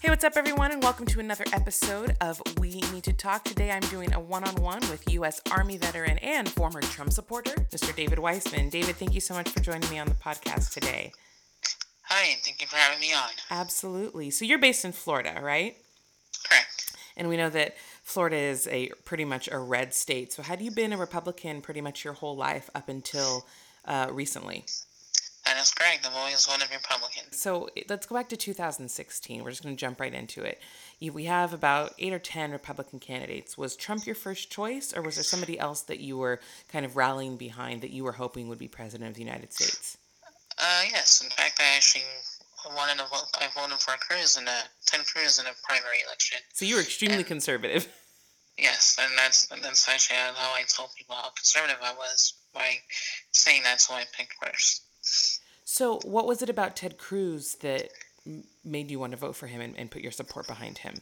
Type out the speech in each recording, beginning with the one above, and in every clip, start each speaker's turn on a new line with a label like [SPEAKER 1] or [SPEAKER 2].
[SPEAKER 1] Hey, what's up, everyone, and welcome to another episode of We Need to Talk. Today I'm doing a one on one with U.S. Army veteran and former Trump supporter, Mr. David Weissman. David, thank you so much for joining me on the podcast today.
[SPEAKER 2] Hi, and thank you for having me on.
[SPEAKER 1] Absolutely. So you're based in Florida, right?
[SPEAKER 2] Correct.
[SPEAKER 1] And we know that Florida is a pretty much a red state. So had you been a Republican pretty much your whole life up until uh, recently?
[SPEAKER 2] That is correct. I've always voted Republican.
[SPEAKER 1] So let's go back to 2016. We're just going to jump right into it. We have about eight or 10 Republican candidates. Was Trump your first choice, or was there somebody else that you were kind of rallying behind that you were hoping would be president of the United States?
[SPEAKER 2] Uh, yes. In fact, I actually wanted to vote. I voted for Cruz in a Ted Cruz in a primary election.
[SPEAKER 1] So you were extremely and, conservative.
[SPEAKER 2] Yes, and that's that's actually how I told people how conservative I was by saying that's who I picked first.
[SPEAKER 1] So, what was it about Ted Cruz that made you want to vote for him and, and put your support behind him?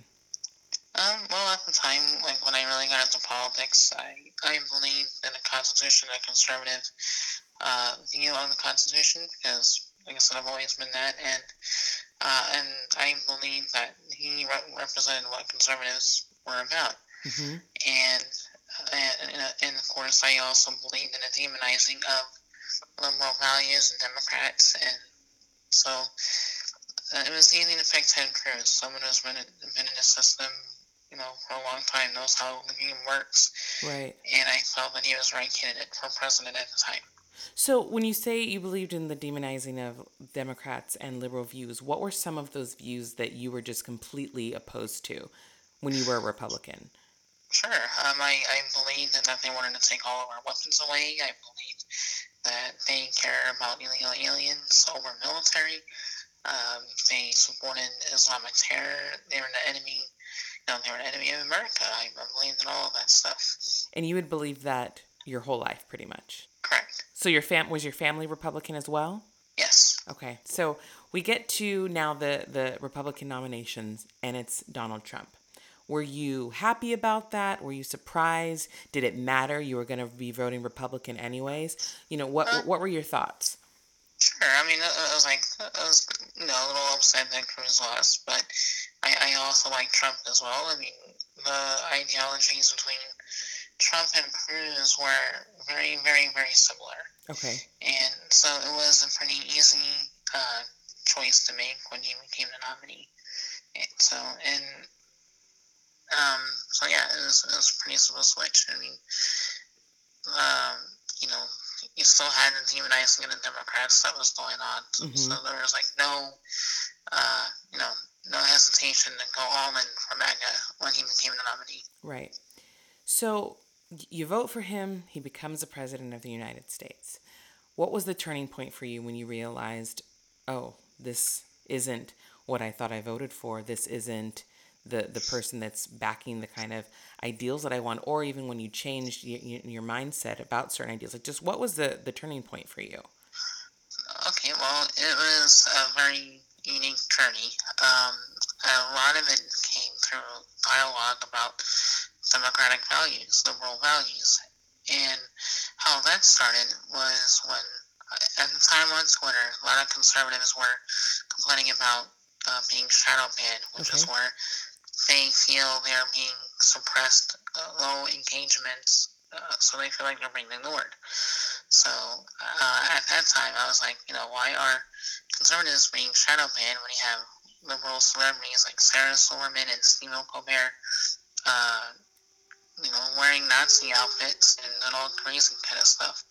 [SPEAKER 2] Um, well, at the time, like when I really got into politics, I I believed in the Constitution, a conservative uh, view on the Constitution, because like I said, I've always been that, and uh, and I believe that he re- represented what conservatives were about, mm-hmm. and, uh, and and of course, I also believed in the demonizing of liberal values and Democrats, and so uh, it was easy to pick Ted Cruz, someone who's been in, been in the system, you know, for a long time, knows how the game works.
[SPEAKER 1] Right.
[SPEAKER 2] And I felt that he was the right candidate for president at the time.
[SPEAKER 1] So, when you say you believed in the demonizing of Democrats and liberal views, what were some of those views that you were just completely opposed to when you were a Republican?
[SPEAKER 2] Sure. Um, I, I believe that they wanted to take all of our weapons away. I believe that they care about illegal aliens over military. Um, they supported Islamic terror. They were an enemy. You know, they were an enemy of America. I, I believe in all of that stuff.
[SPEAKER 1] And you would believe that your whole life, pretty much.
[SPEAKER 2] Correct.
[SPEAKER 1] So your fam was your family Republican as well?
[SPEAKER 2] Yes.
[SPEAKER 1] Okay. So we get to now the the Republican nominations, and it's Donald Trump. Were you happy about that? Were you surprised? Did it matter? You were going to be voting Republican anyways. You know what? Uh, what were your thoughts?
[SPEAKER 2] Sure. I mean, I was like, I was you know a little upset that Cruz lost, but I, I also like Trump as well. I mean, the ideologies between Trump and Cruz were very, very, very similar.
[SPEAKER 1] Okay.
[SPEAKER 2] And so it was a pretty easy uh, choice to make when he became the nominee. And so, and um, so yeah, it was, it was pretty simple switch. I mean, um, you know, you still had the demonizing of the Democrats that was going on. So, mm-hmm. so there was like no, uh, you know, no hesitation to go all in for MAGA when he became the nominee.
[SPEAKER 1] Right. So you vote for him, he becomes the president of the United States. What was the turning point for you when you realized, oh, this isn't what I thought I voted for? This isn't the the person that's backing the kind of ideals that I want, or even when you changed your, your mindset about certain ideals? Like, just what was the the turning point for you?
[SPEAKER 2] Okay, well, it was a very unique journey. Um, a lot of it came through dialogue about democratic values, liberal values, and how that started was when at the time on Twitter, a lot of conservatives were complaining about uh, being shadow banned, which okay. is where they feel they're being suppressed, uh, low engagements, uh, so they feel like they're being ignored. So uh, at that time, I was like, you know, why are conservatives being shadow banned when you have liberal celebrities like Sarah Silverman and Stephen Colbert, uh, you know, wearing Nazi outfits and, all crazy kind of stuff?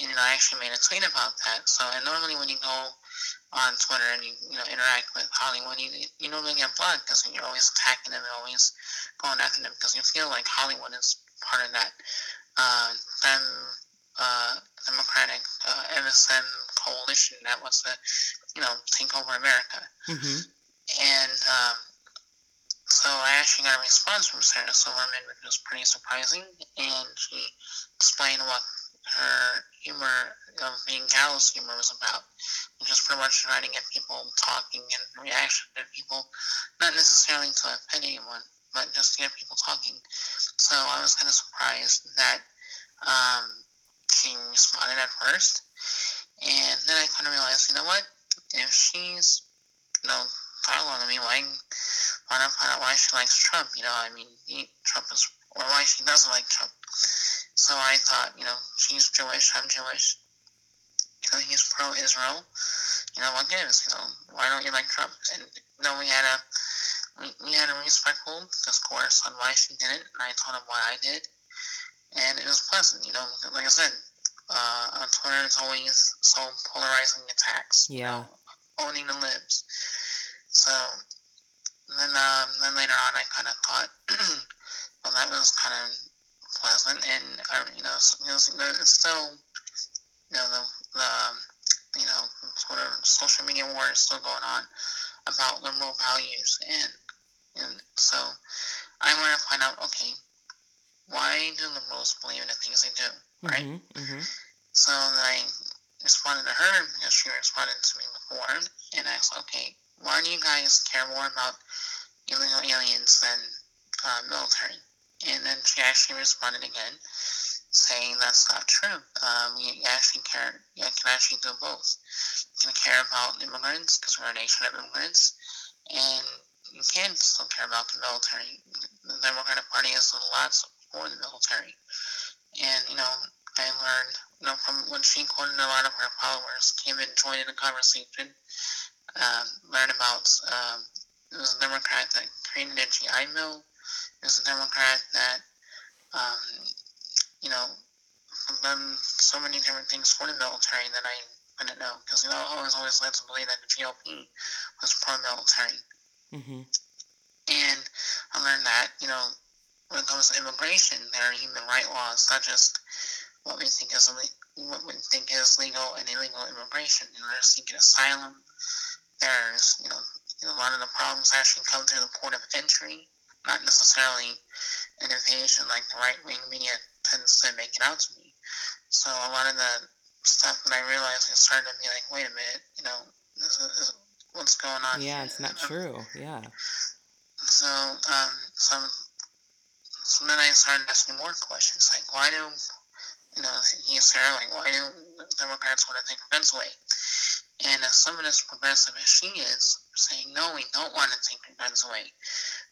[SPEAKER 2] And I actually made a tweet about that. So, and normally when you go on Twitter and you, you know interact with Hollywood, you you normally get blocked because you're always attacking them and always going after them because you feel like Hollywood is part of that uh, them uh, Democratic uh, MSM coalition that wants to you know take over America. Mm-hmm. And um, so I actually got a response from Sarah Silverman, which was pretty surprising, and she explained what her humor of being gallows humor was about, which is pretty much trying to get people talking and reaction to people, not necessarily to offend anyone, but just to get people talking. So I was kind of surprised that um, she responded at first, and then I kind of realized, you know what? If she's, you know. I mean, why, why not find out why she likes Trump? You know, I mean, Trump is, or why she doesn't like Trump. So I thought, you know, she's Jewish, I'm Jewish. You know, he's pro-Israel. You know, what gives? You know, why don't you like Trump? And you know, we had a we, we had a respectful discourse on why she did it, and I told him why I did, and it was pleasant. You know, like I said, uh, on Twitter it's always so polarizing attacks.
[SPEAKER 1] Yeah.
[SPEAKER 2] You know, owning the libs. So then, um, then later on, I kind of thought, well, that was kind of pleasant, and uh, you know, it's still, you know, the, the um, you know, sort of social media war is still going on about liberal values, and and so I want to find out, okay, why do liberals believe in the things they do, right?
[SPEAKER 1] Mm-hmm, mm-hmm.
[SPEAKER 2] So then I responded to her because she responded to me before, and I said, okay, why do you guys care more about illegal aliens than uh, military? And then she actually responded again, saying that's not true. Um, you actually care, you can actually do both. You can care about immigrants because we're a nation of immigrants, and you can still care about the military. The Democratic Party has lots for the military. And, you know, I learned, you know, from when she quoted a lot of her followers, came and joined in the conversation, um, learned about, um, it was a Democrat that created a GI Bill. There's a Democrat that, um, you know, done so many different things for the military that I didn't know. Because, you know, I was always led to believe that the GOP was pro-military.
[SPEAKER 1] Mm-hmm.
[SPEAKER 2] And I learned that, you know, when it comes to immigration, there are human right laws, not just what we think is what we think is legal and illegal immigration. You know, they're seeking asylum. There's, you know, a lot of the problems actually come through the port of entry not necessarily an invasion like the right wing media tends to make it out to be. So a lot of the stuff that I realized is starting to be like, wait a minute, you know, this is, this is what's going on?
[SPEAKER 1] Yeah, it's not um, true. Yeah.
[SPEAKER 2] So, um, so, so then I started asking more questions, like, why do, you know, he said like, why do Democrats want to take guns away? And as someone as progressive as she is, saying, no, we don't want to take your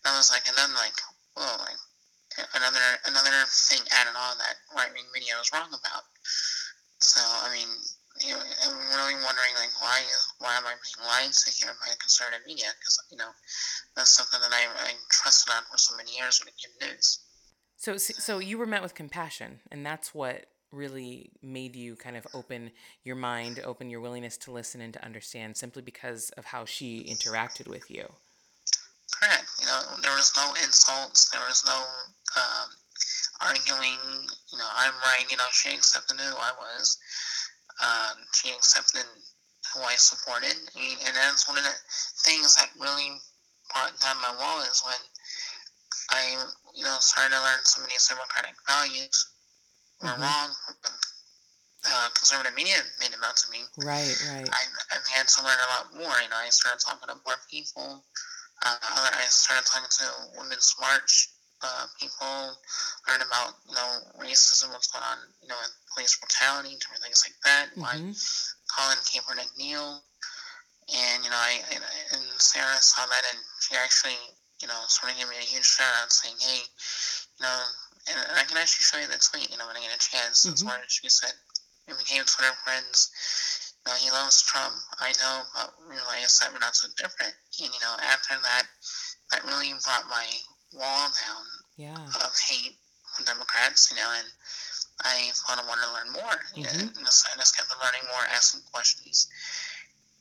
[SPEAKER 2] That was like, and then like, whoa, like, another another thing added on that right wing media was wrong about. So I mean, you know, I'm really wondering like why why am I being lied to here by conservative media? Because you know that's something that I, I trusted on for so many years when it came to news.
[SPEAKER 1] So so you were met with compassion, and that's what really made you kind of open your mind, open your willingness to listen and to understand simply because of how she interacted with you.
[SPEAKER 2] Correct. You know, there was no insults. There was no um, arguing. You know, I'm right. You know, she accepted who I was. Um, she accepted who I supported, and that's one of the things that really brought down my wall is when I, you know, started to learn some of these democratic values were mm-hmm. wrong. Uh, conservative media made them out to me.
[SPEAKER 1] Right, right.
[SPEAKER 2] I, I've had to learn a lot more. You know, I started talking to more people. Uh, I started talking to Women's March uh, people, learn about, you know, racism, what's going on, you know, with police brutality, different things like that. Mm-hmm. Colin Kaepernick kneel. And, you know, I, and, and Sarah saw that and she actually, you know, sort of gave me a huge shout out saying, hey, you know, and I can actually show you the tweet, you know, when I get a chance. Mm-hmm. That's where she said, we became Twitter friends. Know, he loves Trump. I know, but realize that we're not so different. And, you know, after that, that really brought my wall down
[SPEAKER 1] yeah.
[SPEAKER 2] of hate from Democrats, you know, and I thought I wanted to learn more. Mm-hmm. And just, I just kept learning more, asking questions,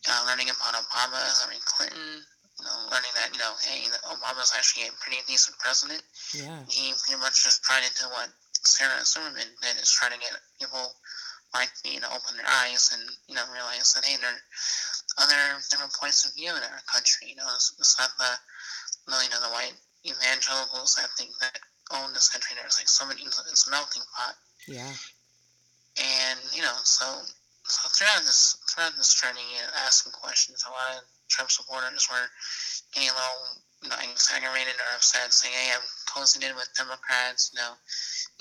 [SPEAKER 2] uh, learning about Obama, learning Clinton, you know, learning that, you know, hey, Obama's actually a pretty decent president.
[SPEAKER 1] Yeah.
[SPEAKER 2] He pretty much just tried to do what Sarah Silverman did, is trying to get people like me to open their eyes and, you know, realize that, hey, there are other different points of view in our country. You know, it's, it's not the, you know, the white evangelicals that think that oh, own this country. There's like so many, it's a melting pot.
[SPEAKER 1] Yeah.
[SPEAKER 2] And, you know, so so throughout this throughout this journey, asking questions, a lot of Trump supporters were getting a little, you know, aggravated or upset, saying, "Hey, I'm closing in with Democrats." You know,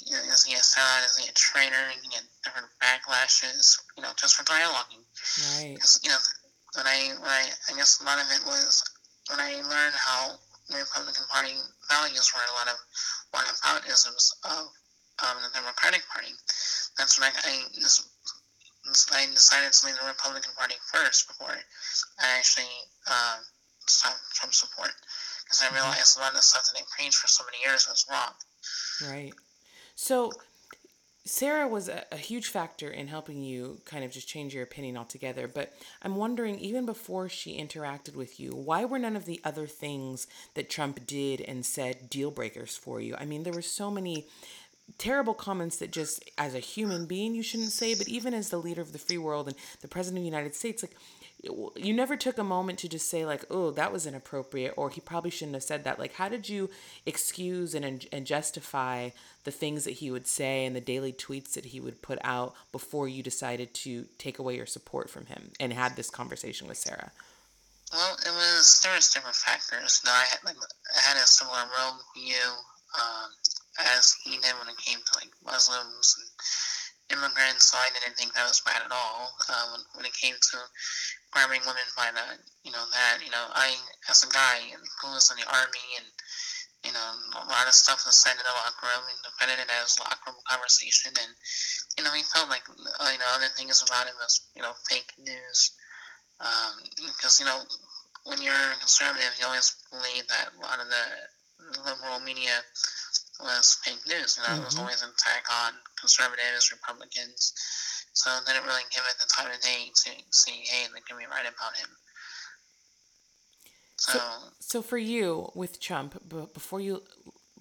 [SPEAKER 2] you know is he a sellout? Is he a traitor? You get different backlashes, you know, just for dialoguing.
[SPEAKER 1] Right.
[SPEAKER 2] Because you know, when I when I I guess a lot of it was, when I learned how the Republican Party values were a lot of what about isms of um, the Democratic Party. That's when I, I, I decided to leave the Republican Party first before I actually um, stopped Trump support because I mm-hmm. realized a lot of the stuff that they preached for so many years was wrong.
[SPEAKER 1] Right. So Sarah was a, a, huge factor in helping you kind of just change your opinion altogether. But I'm wondering, even before she interacted with you, why were none of the other things that Trump did and said deal breakers for you? I mean, there were so many terrible comments that just as a human being you shouldn't say, but even as the leader of the free world and the president of the United States, like you never took a moment to just say like oh that was inappropriate or he probably shouldn't have said that. Like how did you excuse and, and justify the things that he would say and the daily tweets that he would put out before you decided to take away your support from him and had this conversation with sarah?
[SPEAKER 2] Well it was there was different factors. No i had like i had a similar world view um, as he did when it came to like muslims and immigrants, so I didn't think that was bad at all. Uh, when, it came to harming women by that, you know, that, you know, I, as a guy who was in the army and, you know, a lot of stuff was said in the locker room and defended it as locker room conversation. And, you know, he felt like, uh, you know, other things about it was, you know, fake news. Um, because, you know, when you're a conservative, you always believe that a lot of the liberal media was fake news. You know, mm-hmm. it was mm-hmm. always an attack on conservatives, Republicans. So they didn't really give it the time of day to see, hey, they can be right about him.
[SPEAKER 1] So, so, so for you with Trump, before you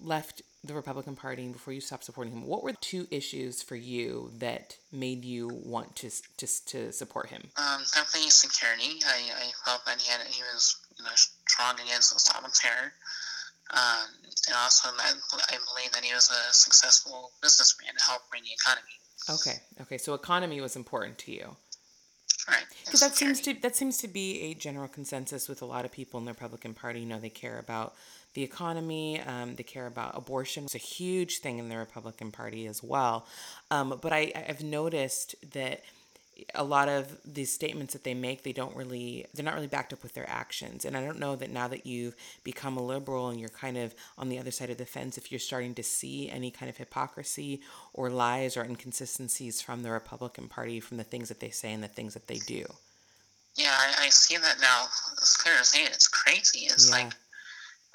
[SPEAKER 1] left the Republican Party and before you stopped supporting him, what were the two issues for you that made you want to to, to support him?
[SPEAKER 2] Um, definitely security. I, I felt that he had he was you know strong against Islamic terror. Um, and also, I, I believe that he was a successful businessman to help bring the economy.
[SPEAKER 1] Okay, okay. So economy was important to you.
[SPEAKER 2] Right.
[SPEAKER 1] Because that seems to that seems to be a general consensus with a lot of people in the Republican Party. You know, they care about the economy. Um, they care about abortion. It's a huge thing in the Republican Party as well. Um, but I, I've noticed that a lot of these statements that they make they don't really they're not really backed up with their actions. And i don't know that now that you've become a liberal and you're kind of on the other side of the fence if you're starting to see any kind of hypocrisy or lies or inconsistencies from the republican party from the things that they say and the things that they do.
[SPEAKER 2] Yeah i, I see that now. It's clear as day. It's crazy. It's yeah. like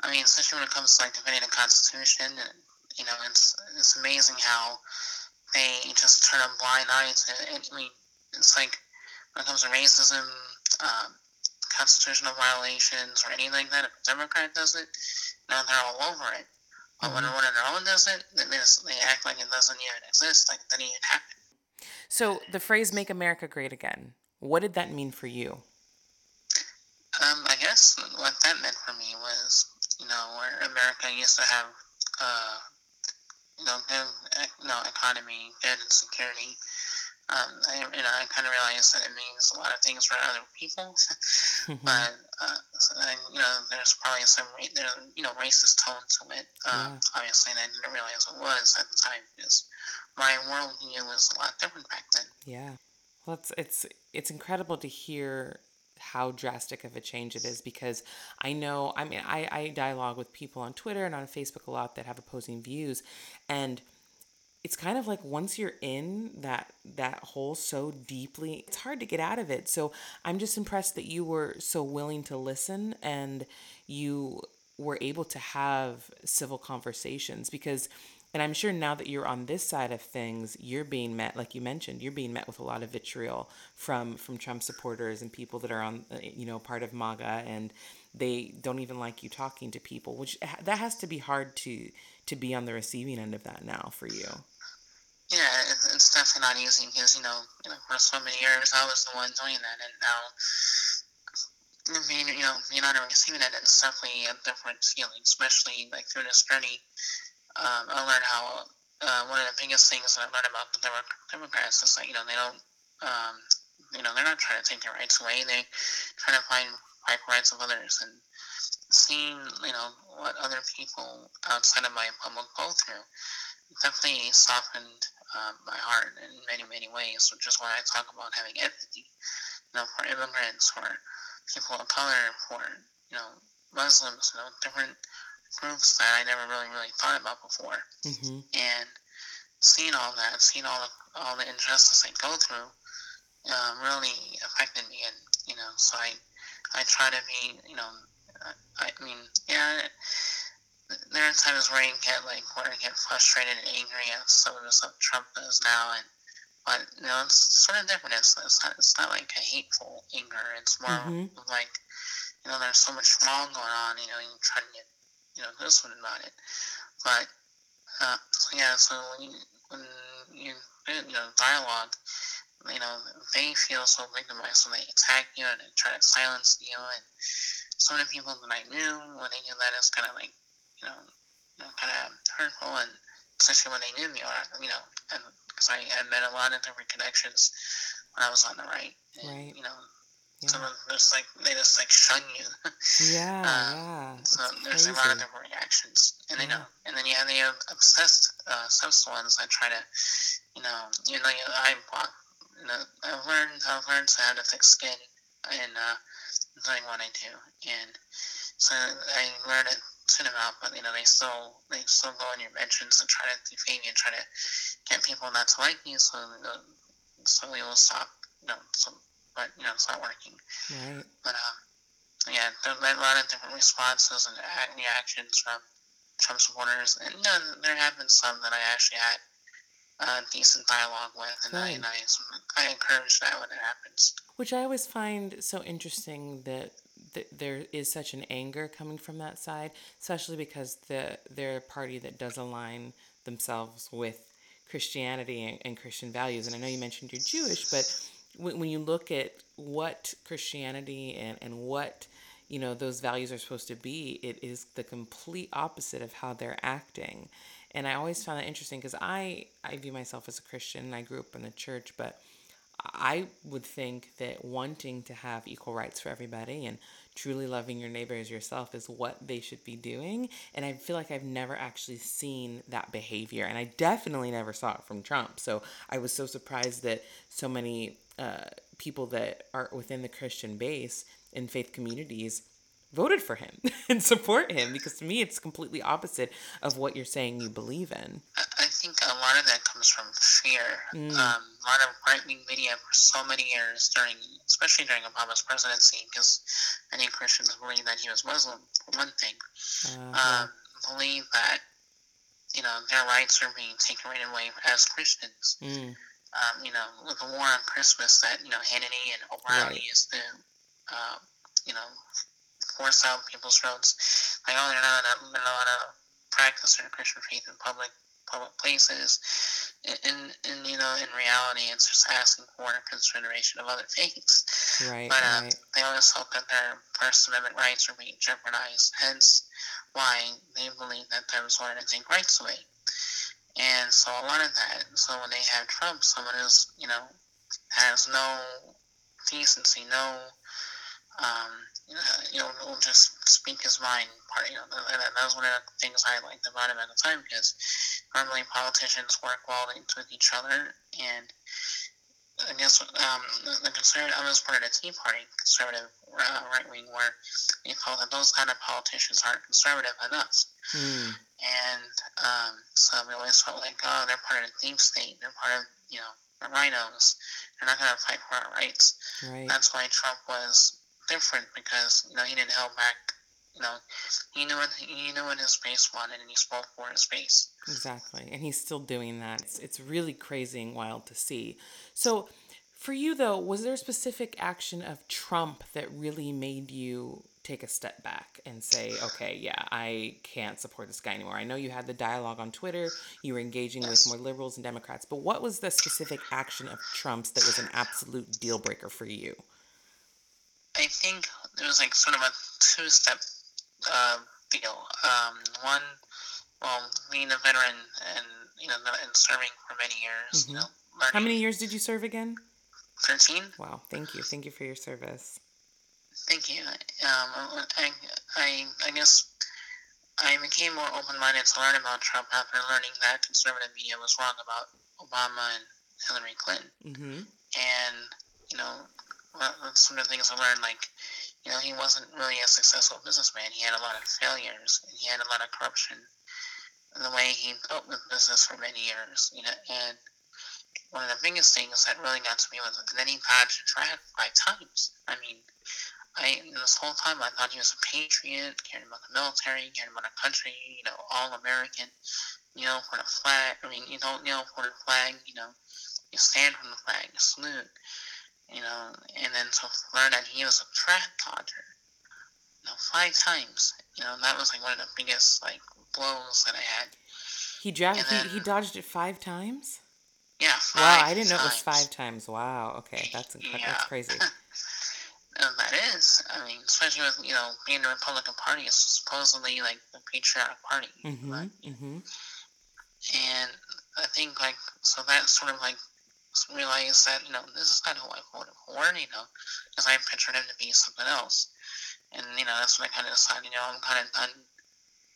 [SPEAKER 2] i mean especially when it comes to like defending the constitution you know it's it's amazing how they just turn a blind eye to it. I mean, it's like when it comes to racism, um, constitutional violations, or anything like that, if a Democrat does it, now they're all over it. But mm-hmm. when one of their own does it, then they, they act like it doesn't even exist, like it didn't even happen.
[SPEAKER 1] So the phrase "Make America Great Again," what did that mean for you?
[SPEAKER 2] Um, I guess what that meant for me was, you know, where America used to have, uh, you know, good, you know, economy, good security, um, I, you know, I kind of realize that it means a lot of things for other people, mm-hmm. but uh, so then, you know, there's probably some there, you know racist tone to it. Um, yeah. Obviously, and I didn't realize it was at the time because my worldview was a lot different back then.
[SPEAKER 1] Yeah, well, it's it's it's incredible to hear how drastic of a change it is because I know I mean I, I dialogue with people on Twitter and on Facebook a lot that have opposing views and it's kind of like once you're in that that hole so deeply it's hard to get out of it. So i'm just impressed that you were so willing to listen and you were able to have civil conversations because and i'm sure now that you're on this side of things you're being met like you mentioned you're being met with a lot of vitriol from from trump supporters and people that are on uh, you know part of maga and they don't even like you talking to people which that has to be hard to to be on the receiving end of that now for you
[SPEAKER 2] yeah, it's definitely not easy because you know, you know, for so many years I was the one doing that, and now being you know being on receiving it, it's definitely a different feeling, especially like through this journey. Um, I learned how uh, one of the biggest things that I learned about the Democrats is like you know they don't um, you know they're not trying to take their rights away, they're trying to find fight rights of others and seeing you know what other people outside of my public go through definitely softened um, my heart in many, many ways, which is why I talk about having empathy, you know, for immigrants, for people of color, for, you know, Muslims, you know, different groups that I never really really thought about before,
[SPEAKER 1] Mm-hmm.
[SPEAKER 2] and seeing all that, seeing all the all the injustice they go through, um, really affected me, and you know, so I I try to be, you know, I, I mean, yeah. There are times where I get like where I get frustrated and angry at some of the stuff Trump does now, and but you know it's sort of different. It's, it's not it's not like a hateful anger. It's more
[SPEAKER 1] Mhm.
[SPEAKER 2] like you know there's so much wrong going on. You know you try to get you know this one about it, but uh, so yeah. So when you when you you know dialogue, you know they feel so victimized, so they attack you and they try to silence you. And some of the people that I knew when they do that is kind of like you know, kind of hurtful and especially when they knew me or you know and because I had met a lot of different connections when I was on the right. And,
[SPEAKER 1] Right.
[SPEAKER 2] You know, some of them just like they just like shun you.
[SPEAKER 1] Yeah.
[SPEAKER 2] Um,
[SPEAKER 1] yeah.
[SPEAKER 2] so
[SPEAKER 1] It's
[SPEAKER 2] there's a lot of different reactions, and
[SPEAKER 1] Yeah.
[SPEAKER 2] know, and then you have the obsessed, uh, obsessed ones that try to, you know, you know, you- I, you know, I've learned, I've learned how to thick skin in uh, doing what I do, and so I learned it about, but you know, they still, they still go on your mentions and try to defame you and try to get people not to like you, so uh, so you will stop, you know, so, but you know, it's not working.
[SPEAKER 1] Right.
[SPEAKER 2] But um, yeah, there there are a lot of different responses and reactions from Trump supporters, and you know, there have been some that I actually had uh, decent dialogue with, and I, and I, I encourage that when it happens.
[SPEAKER 1] Which I always find so interesting that, that there is such an anger coming from that side, especially because the they're a party that does align themselves with Christianity and, and Christian values. And I know you mentioned you're Jewish, but when, when you look at what Christianity and, and what you know those values are supposed to be, it is the complete opposite of how they're acting. And I always found that interesting because I I view myself as a Christian. And I grew up in the church, but I would think that wanting to have equal rights for everybody and truly loving your neighbor as yourself is what they should be doing. And I feel like I've never actually seen that behavior. And I definitely never saw it from Trump. So I was so surprised that so many uh, people that are within the Christian base in faith communities voted for him and support him because to me it's completely opposite of what you're saying you believe in.
[SPEAKER 2] Think a lot of that comes from fear.
[SPEAKER 1] Mm.
[SPEAKER 2] Um, a lot of right wing media for so many years during, especially during Obama's presidency, because many Christians believe that he was Muslim, for one thing.
[SPEAKER 1] Uh,
[SPEAKER 2] um, believe that you know their rights are being taken right away as Christians.
[SPEAKER 1] mm,
[SPEAKER 2] Um, you know, with the war on Christmas, that you know Hannity and O'Reilly
[SPEAKER 1] Right.
[SPEAKER 2] is to, uh, you know, force out people's throats. Like, oh, they're not, they're not allowed to practice their Christian faith in public public places. And, and you know, in reality, it's just asking for consideration of other faiths.
[SPEAKER 1] right,
[SPEAKER 2] But um,
[SPEAKER 1] right.
[SPEAKER 2] they always felt that their First Amendment rights are being jeopardized. Hence, why they believe that there was order to take rights away. And so a lot of that. So when they have Trump, someone who's you know has no decency, no um, you know, you know, will just speak his mind. Part, you know, that, that was one of the things I liked about him at the time because normally politicians work well with each other, and I guess um, the, the conservative, I was part of the Tea Party, conservative uh, right wing, where they felt that those kind of politicians aren't conservative enough.
[SPEAKER 1] Mm,
[SPEAKER 2] And um, so we always felt like, oh, they're part of the deep state. They're part of, you know, the RINOs. They're not going to fight for our rights.
[SPEAKER 1] right.
[SPEAKER 2] That's why Trump was different because, you know, he didn't hold back. You know, he knew what he knew what his base wanted, and he spoke for his base.
[SPEAKER 1] Exactly. And he's still doing that. It's, it's really crazy and wild to see. So, for you, though, was there a specific action of Trump that really made you take a step back and say, okay, yeah, I can't support this guy anymore? I know you had the dialogue on Twitter, you were engaging with more liberals and Democrats, but what was the specific action of Trump's that was an absolute deal breaker for you?
[SPEAKER 2] I think there was like sort of a two-step uh, deal. Um, one, well, being a veteran and you know and serving for many years, you
[SPEAKER 1] Mhm.
[SPEAKER 2] know, learning.
[SPEAKER 1] How many years did you serve again?
[SPEAKER 2] Thirteen.
[SPEAKER 1] Wow, thank you. Thank you for your service.
[SPEAKER 2] Thank you. Um, I, I, I guess I became more open-minded to learn about Trump after learning that conservative media was wrong about Obama and Hillary Clinton.
[SPEAKER 1] Mm-hmm.
[SPEAKER 2] And you know, that's some of the things I learned. Like, you know, he wasn't really a successful businessman. He had a lot of failures. And he had a lot of corruption in the way he built the business for many years. You know, and one of the biggest things that really got to me was that he dodged a draft five times. I mean, I this whole time I thought he was a patriot, caring about the military, caring about our country, you know, all American, you know, for the flag. I mean, you you know, for the flag, you know, you stand for the flag, you salute you know, and then to learn that he was a track dodger, you know, five times, you know, that was like one of the biggest like blows that I had.
[SPEAKER 1] He dra- he, he dodged it five times.
[SPEAKER 2] Yeah.
[SPEAKER 1] wow, I didn't times. know it was five times. Wow. Okay, that's. Yeah. That's crazy.
[SPEAKER 2] and that is, I mean, especially with you know being the Republican Party is supposedly like the patriotic party.
[SPEAKER 1] Mm-hmm. Mm-hmm.
[SPEAKER 2] And I think like so that sort of like realize that, you know, this is kind of who I voted for, you know, because I pictured him to be something else. And, you know, that's when I kind of decided, you know, I'm kind of done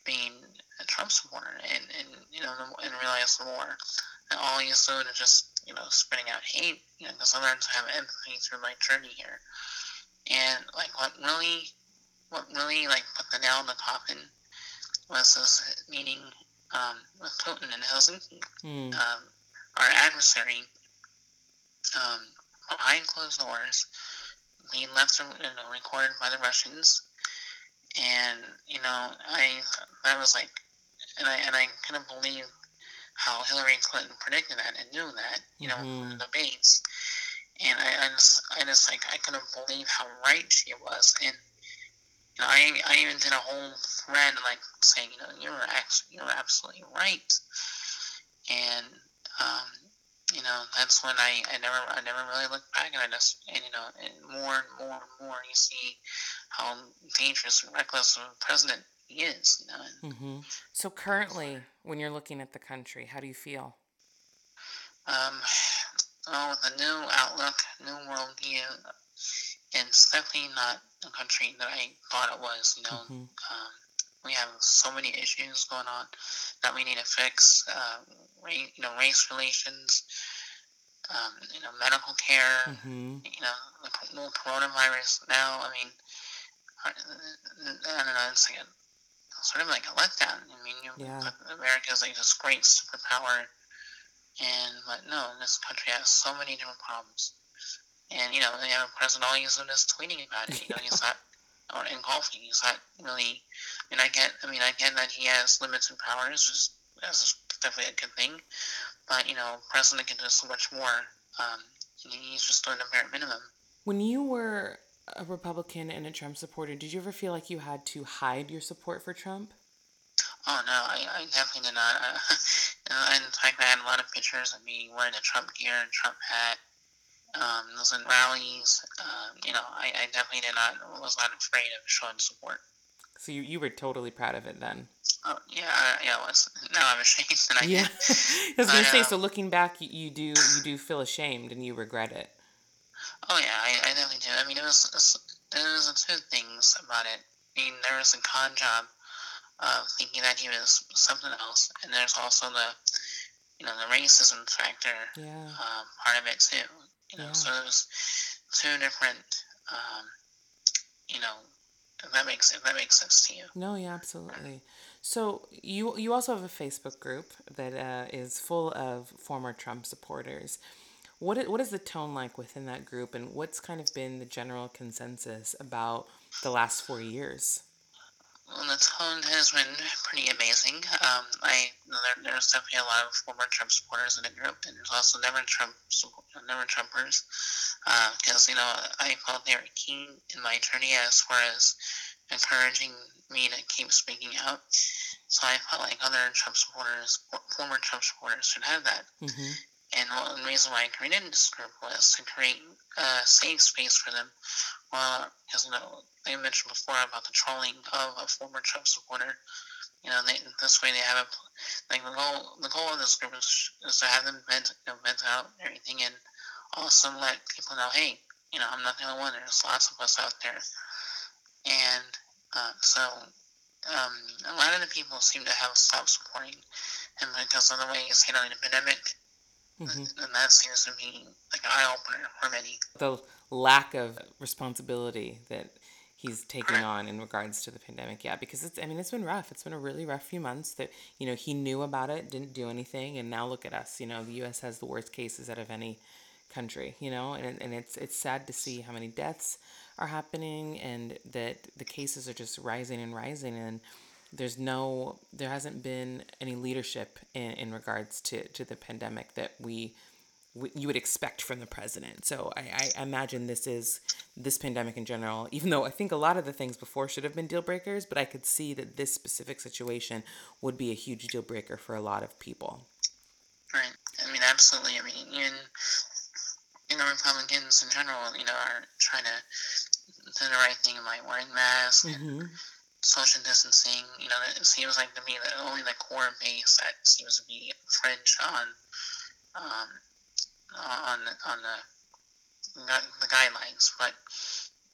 [SPEAKER 2] being a Trump supporter and, and you know, and realize the more that all he's doing is just, you know, spreading out hate, you know, because I learned to have empathy through my journey here. And, like, what really, what really, like, put the nail in the coffin was this meeting um, with Putin in Helsinki. Mm. Um, our adversary um, behind closed doors, being left you know, recorded by the Russians, and you know, I that was like, and I and I couldn't believe how Hillary Clinton predicted that and knew that, you know, mm-hmm. the debates, and I, I just I just like I couldn't believe how right she was, and you know, I I even did a whole thread like saying, you know, you're actually you're absolutely right, and um, you know, that's when I, I never I never really looked back and I just and you know and more and more and more you see how dangerous and reckless of a president he is. You know.
[SPEAKER 1] Mm-hmm. So currently, when you're looking at the country, how do you feel?
[SPEAKER 2] Um, well, with a new outlook, new worldview, and it's definitely not a country that I thought it was. You know, mm-hmm. um, we have so many issues going on that we need to fix. Uh, race, you know, race relations, um, you know, medical care.
[SPEAKER 1] Mm-hmm.
[SPEAKER 2] You know, the, the coronavirus now. I mean, I don't know. It's like a sort of like a letdown. I mean, you,
[SPEAKER 1] yeah.
[SPEAKER 2] America is like this great superpower, and but no, this country has so many different problems. And you know, they have a president all he's doing is tweeting about it. You know, he's not or in golfing. He's not really. I mean, I get. I mean, I get that he has limits and powers. Just that's definitely a good thing. But you know, president can do so much more. Um, he's just doing the bare minimum.
[SPEAKER 1] When you were a Republican and a Trump supporter, did you ever feel like you had to hide your support for Trump?
[SPEAKER 2] Oh no, I, I definitely did not. Uh, in fact, I had a lot of pictures of me wearing a Trump gear and Trump hat um, those in rallies. Um, you know, I, I definitely did not was not afraid of showing support.
[SPEAKER 1] So you, you were totally proud of it then.
[SPEAKER 2] Oh yeah, yeah. I was. Now I'm ashamed. And I
[SPEAKER 1] yeah, I was gonna say. So looking back, you, you do you do feel ashamed and you regret it.
[SPEAKER 2] Oh yeah, I, I definitely do. I mean, it was, it was there was two things about it. I mean, there was a con job of thinking that he was something else, and there's also the you know the racism factor
[SPEAKER 1] yeah.
[SPEAKER 2] um, part of it too. You know, yeah. so there's two different, um, you know, if that makes if that makes sense to you.
[SPEAKER 1] No, yeah, absolutely. So you you also have a Facebook group that uh, is full of former Trump supporters. What is, what is the tone like within that group, and what's kind of been the general consensus about the last four years?
[SPEAKER 2] Well, the tone has been pretty amazing. Um, I there, there's definitely a lot of former Trump supporters in the group, and there's also never Trump never Trumpers, because uh, you know I felt they were key in my journey as far as encouraging me to keep speaking out. So I felt like other Trump supporters, former Trump supporters, should have that.
[SPEAKER 1] Mm-hmm.
[SPEAKER 2] And one reason why I created this group was to create a safe space for them. Well, because you know, I mentioned before about the trolling of a former Trump supporter. You know, they, this way they have a like the goal. The goal of this group is, is to have them vent, you know, vent out everything, and also let people know, hey, you know, I'm not the only one. There's lots of us out there, and uh, so um, a lot of the people seem to have stopped supporting him because of the way he's handling the pandemic Mm-hmm. And that seems to be like an eye opener for many.
[SPEAKER 1] The lack of responsibility that he's taking on in regards to the pandemic. Yeah, because it's I mean it's been rough. It's been a really rough few months that you know he knew about it, didn't do anything, and now look at us. You know the U.S. has the worst cases out of any country. You know, and and it's it's sad to see how many deaths are happening and that the cases are just rising and rising and there's no there hasn't been any leadership in, in regards to, to the pandemic that we, you would expect from the president so I, I imagine this is this pandemic in general even though i think a lot of the things before should have been deal breakers but i could see that this specific situation would be a huge deal breaker for a lot of people
[SPEAKER 2] right i mean absolutely i mean in you know republicans in general you know are trying to do the right thing by wearing masks mm-hmm. and social distancing. You know, it seems like to me that only the core base that seems to be fringe on um, on on the the guidelines. But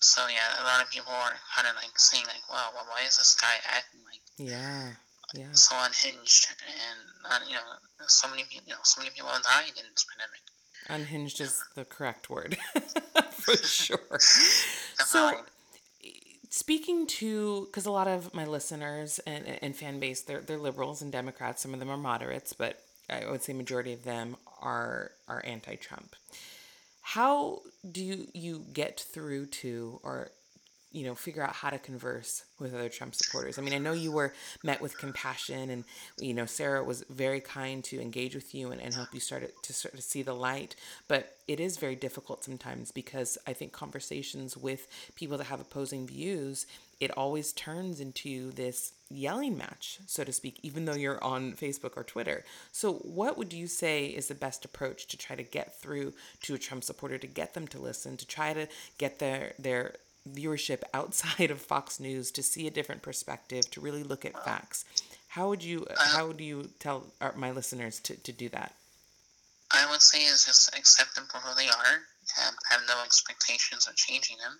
[SPEAKER 2] so yeah, a lot of people are kind of like saying like, "Wow, well, why is this guy acting like
[SPEAKER 1] yeah, yeah,
[SPEAKER 2] so unhinged?" And uh, you know, so many you know, so many people have died in this pandemic.
[SPEAKER 1] Unhinged is the correct word for sure. so speaking to because a lot of my listeners and, and fan base they're, they're liberals and democrats some of them are moderates but i would say majority of them are are anti-trump how do you, you get through to or you know figure out how to converse with other Trump supporters. I mean, I know you were met with compassion, and you know Sarah was very kind to engage with you and, and help you start to start to see the light. But it is very difficult sometimes because I think conversations with people that have opposing views, it always turns into this yelling match, so to speak, even though you're on Facebook or Twitter. So, what would you say is the best approach to try to get through to a Trump supporter to get them to listen, to try to get their their viewership outside of Fox News to see a different perspective, to really look at facts. How would you uh, how would you tell my listeners to, to do that?
[SPEAKER 2] I would say is just accept them for who they are. Have, have no expectations of changing them.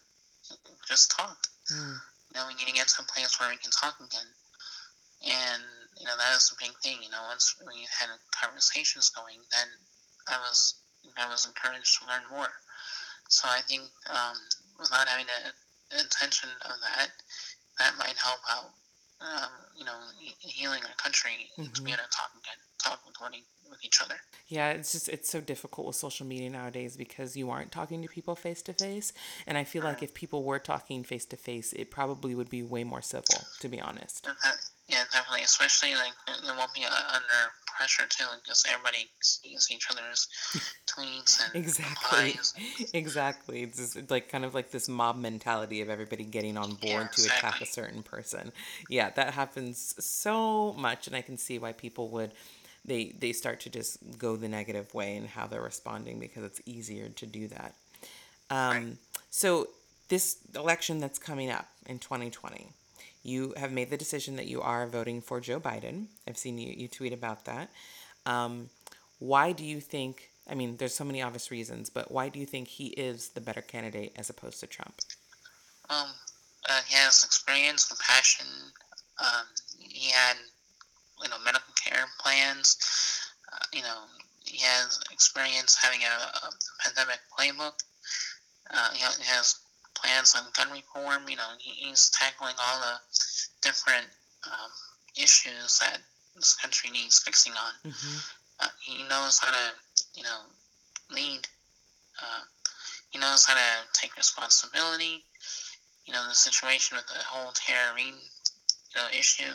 [SPEAKER 2] Just talk. Mm. You we need to get to a place where we can talk again. And you know that is the big thing. You know, once we had conversations going, then I was I was encouraged to learn more. So I think um, without having an intention of that, that might help out. Um, you know, healing our country mm-hmm. to be able to talk again, talk with one with each other.
[SPEAKER 1] Yeah, it's just it's so difficult with social media nowadays because you aren't talking to people face to face, and I feel like if people were talking face to face, it probably would be way more civil, to be honest.
[SPEAKER 2] Yeah, definitely. Especially like there won't be uh, under pressure too, because everybody sees each other's tweets and
[SPEAKER 1] exactly, exactly. It's just like kind of like this mob mentality of everybody getting on board yeah, to exactly. attack a certain person. Yeah, that happens so much, and I can see why people would they they start to just go the negative way in how they're responding because it's easier to do that. Um, right. So this election that's coming up in 2020 you have made the decision that you are voting for Joe Biden. I've seen you, you tweet about that. Um, why do you think, I mean, there's so many obvious reasons, but why do you think he is the better candidate as opposed to Trump?
[SPEAKER 2] Um, uh, he has experience, compassion. Um, he had, you know, medical care plans. Uh, you know, he has experience having a, a pandemic playbook. Uh, he has plans on gun reform. You know, he's tackling all the different um, issues that this country needs fixing on. Mm-hmm. Uh, he knows how to, you know, lead. Uh, he knows how to take responsibility. You know, the situation with the whole Tara you know, issue.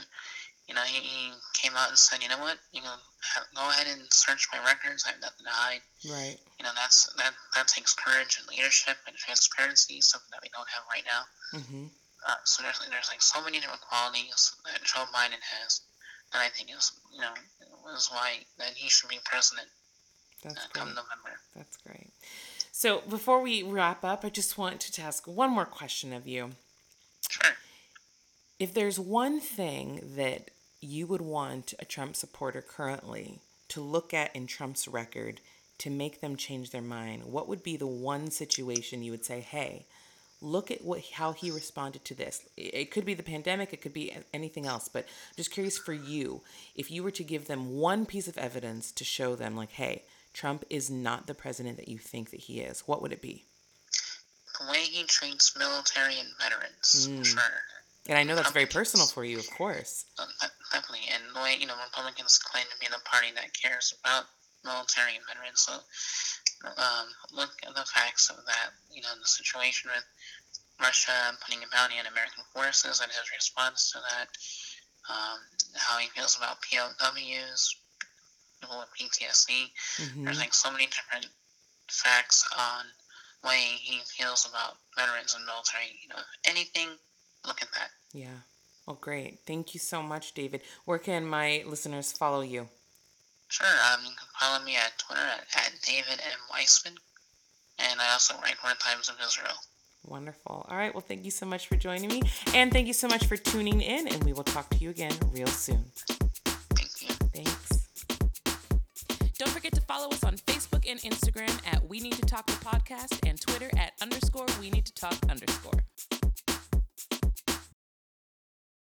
[SPEAKER 2] You know, he, he came out and said, you know what, you know, go ahead and search my records. I have nothing to hide.
[SPEAKER 1] Right.
[SPEAKER 2] You know, that's that that takes courage and leadership and transparency, something that we don't have right now. Mm-hmm. Uh, so there's there's like so many different qualities that Joe Biden has, and I think is you know is why that he should be president. That's uh, come November.
[SPEAKER 1] That's great. So before we wrap up, I just want to ask one more question of you.
[SPEAKER 2] Sure.
[SPEAKER 1] If there's one thing that you would want a Trump supporter currently to look at in Trump's record to make them change their mind, what would be the one situation you would say, hey, look at what how he responded to this. It could be the pandemic, it could be anything else, but I'm just curious for you, if you were to give them one piece of evidence to show them like, hey, Trump is not the president that you think that he is, what would it be?
[SPEAKER 2] the way he treats military and veterans, mm. sure.
[SPEAKER 1] And I know that's very personal for you, of course.
[SPEAKER 2] Definitely. And the way, you know, Republicans claim to be the party that cares about military and veterans. So um, look at the facts of that, you know, the situation with Russia putting a bounty on American forces and his response to that, um, how he feels about POWs, people with PTSD. Mm-hmm. There's like so many different facts on way he feels about veterans and military. You know, anything, look at that.
[SPEAKER 1] Yeah. Well, great. Thank you so much, David. Where can my listeners follow you?
[SPEAKER 2] Sure. Um, you can follow me at Twitter at, at David M. Weissman. And I also write for Times of Israel.
[SPEAKER 1] Wonderful. All right. Well, thank you so much for joining me. And thank you so much for tuning in. And we will talk to you again real soon.
[SPEAKER 2] Thank you.
[SPEAKER 1] Thanks. Don't forget to follow us on Facebook and Instagram at We Need to Talk the Podcast and Twitter at underscore We Need to Talk underscore.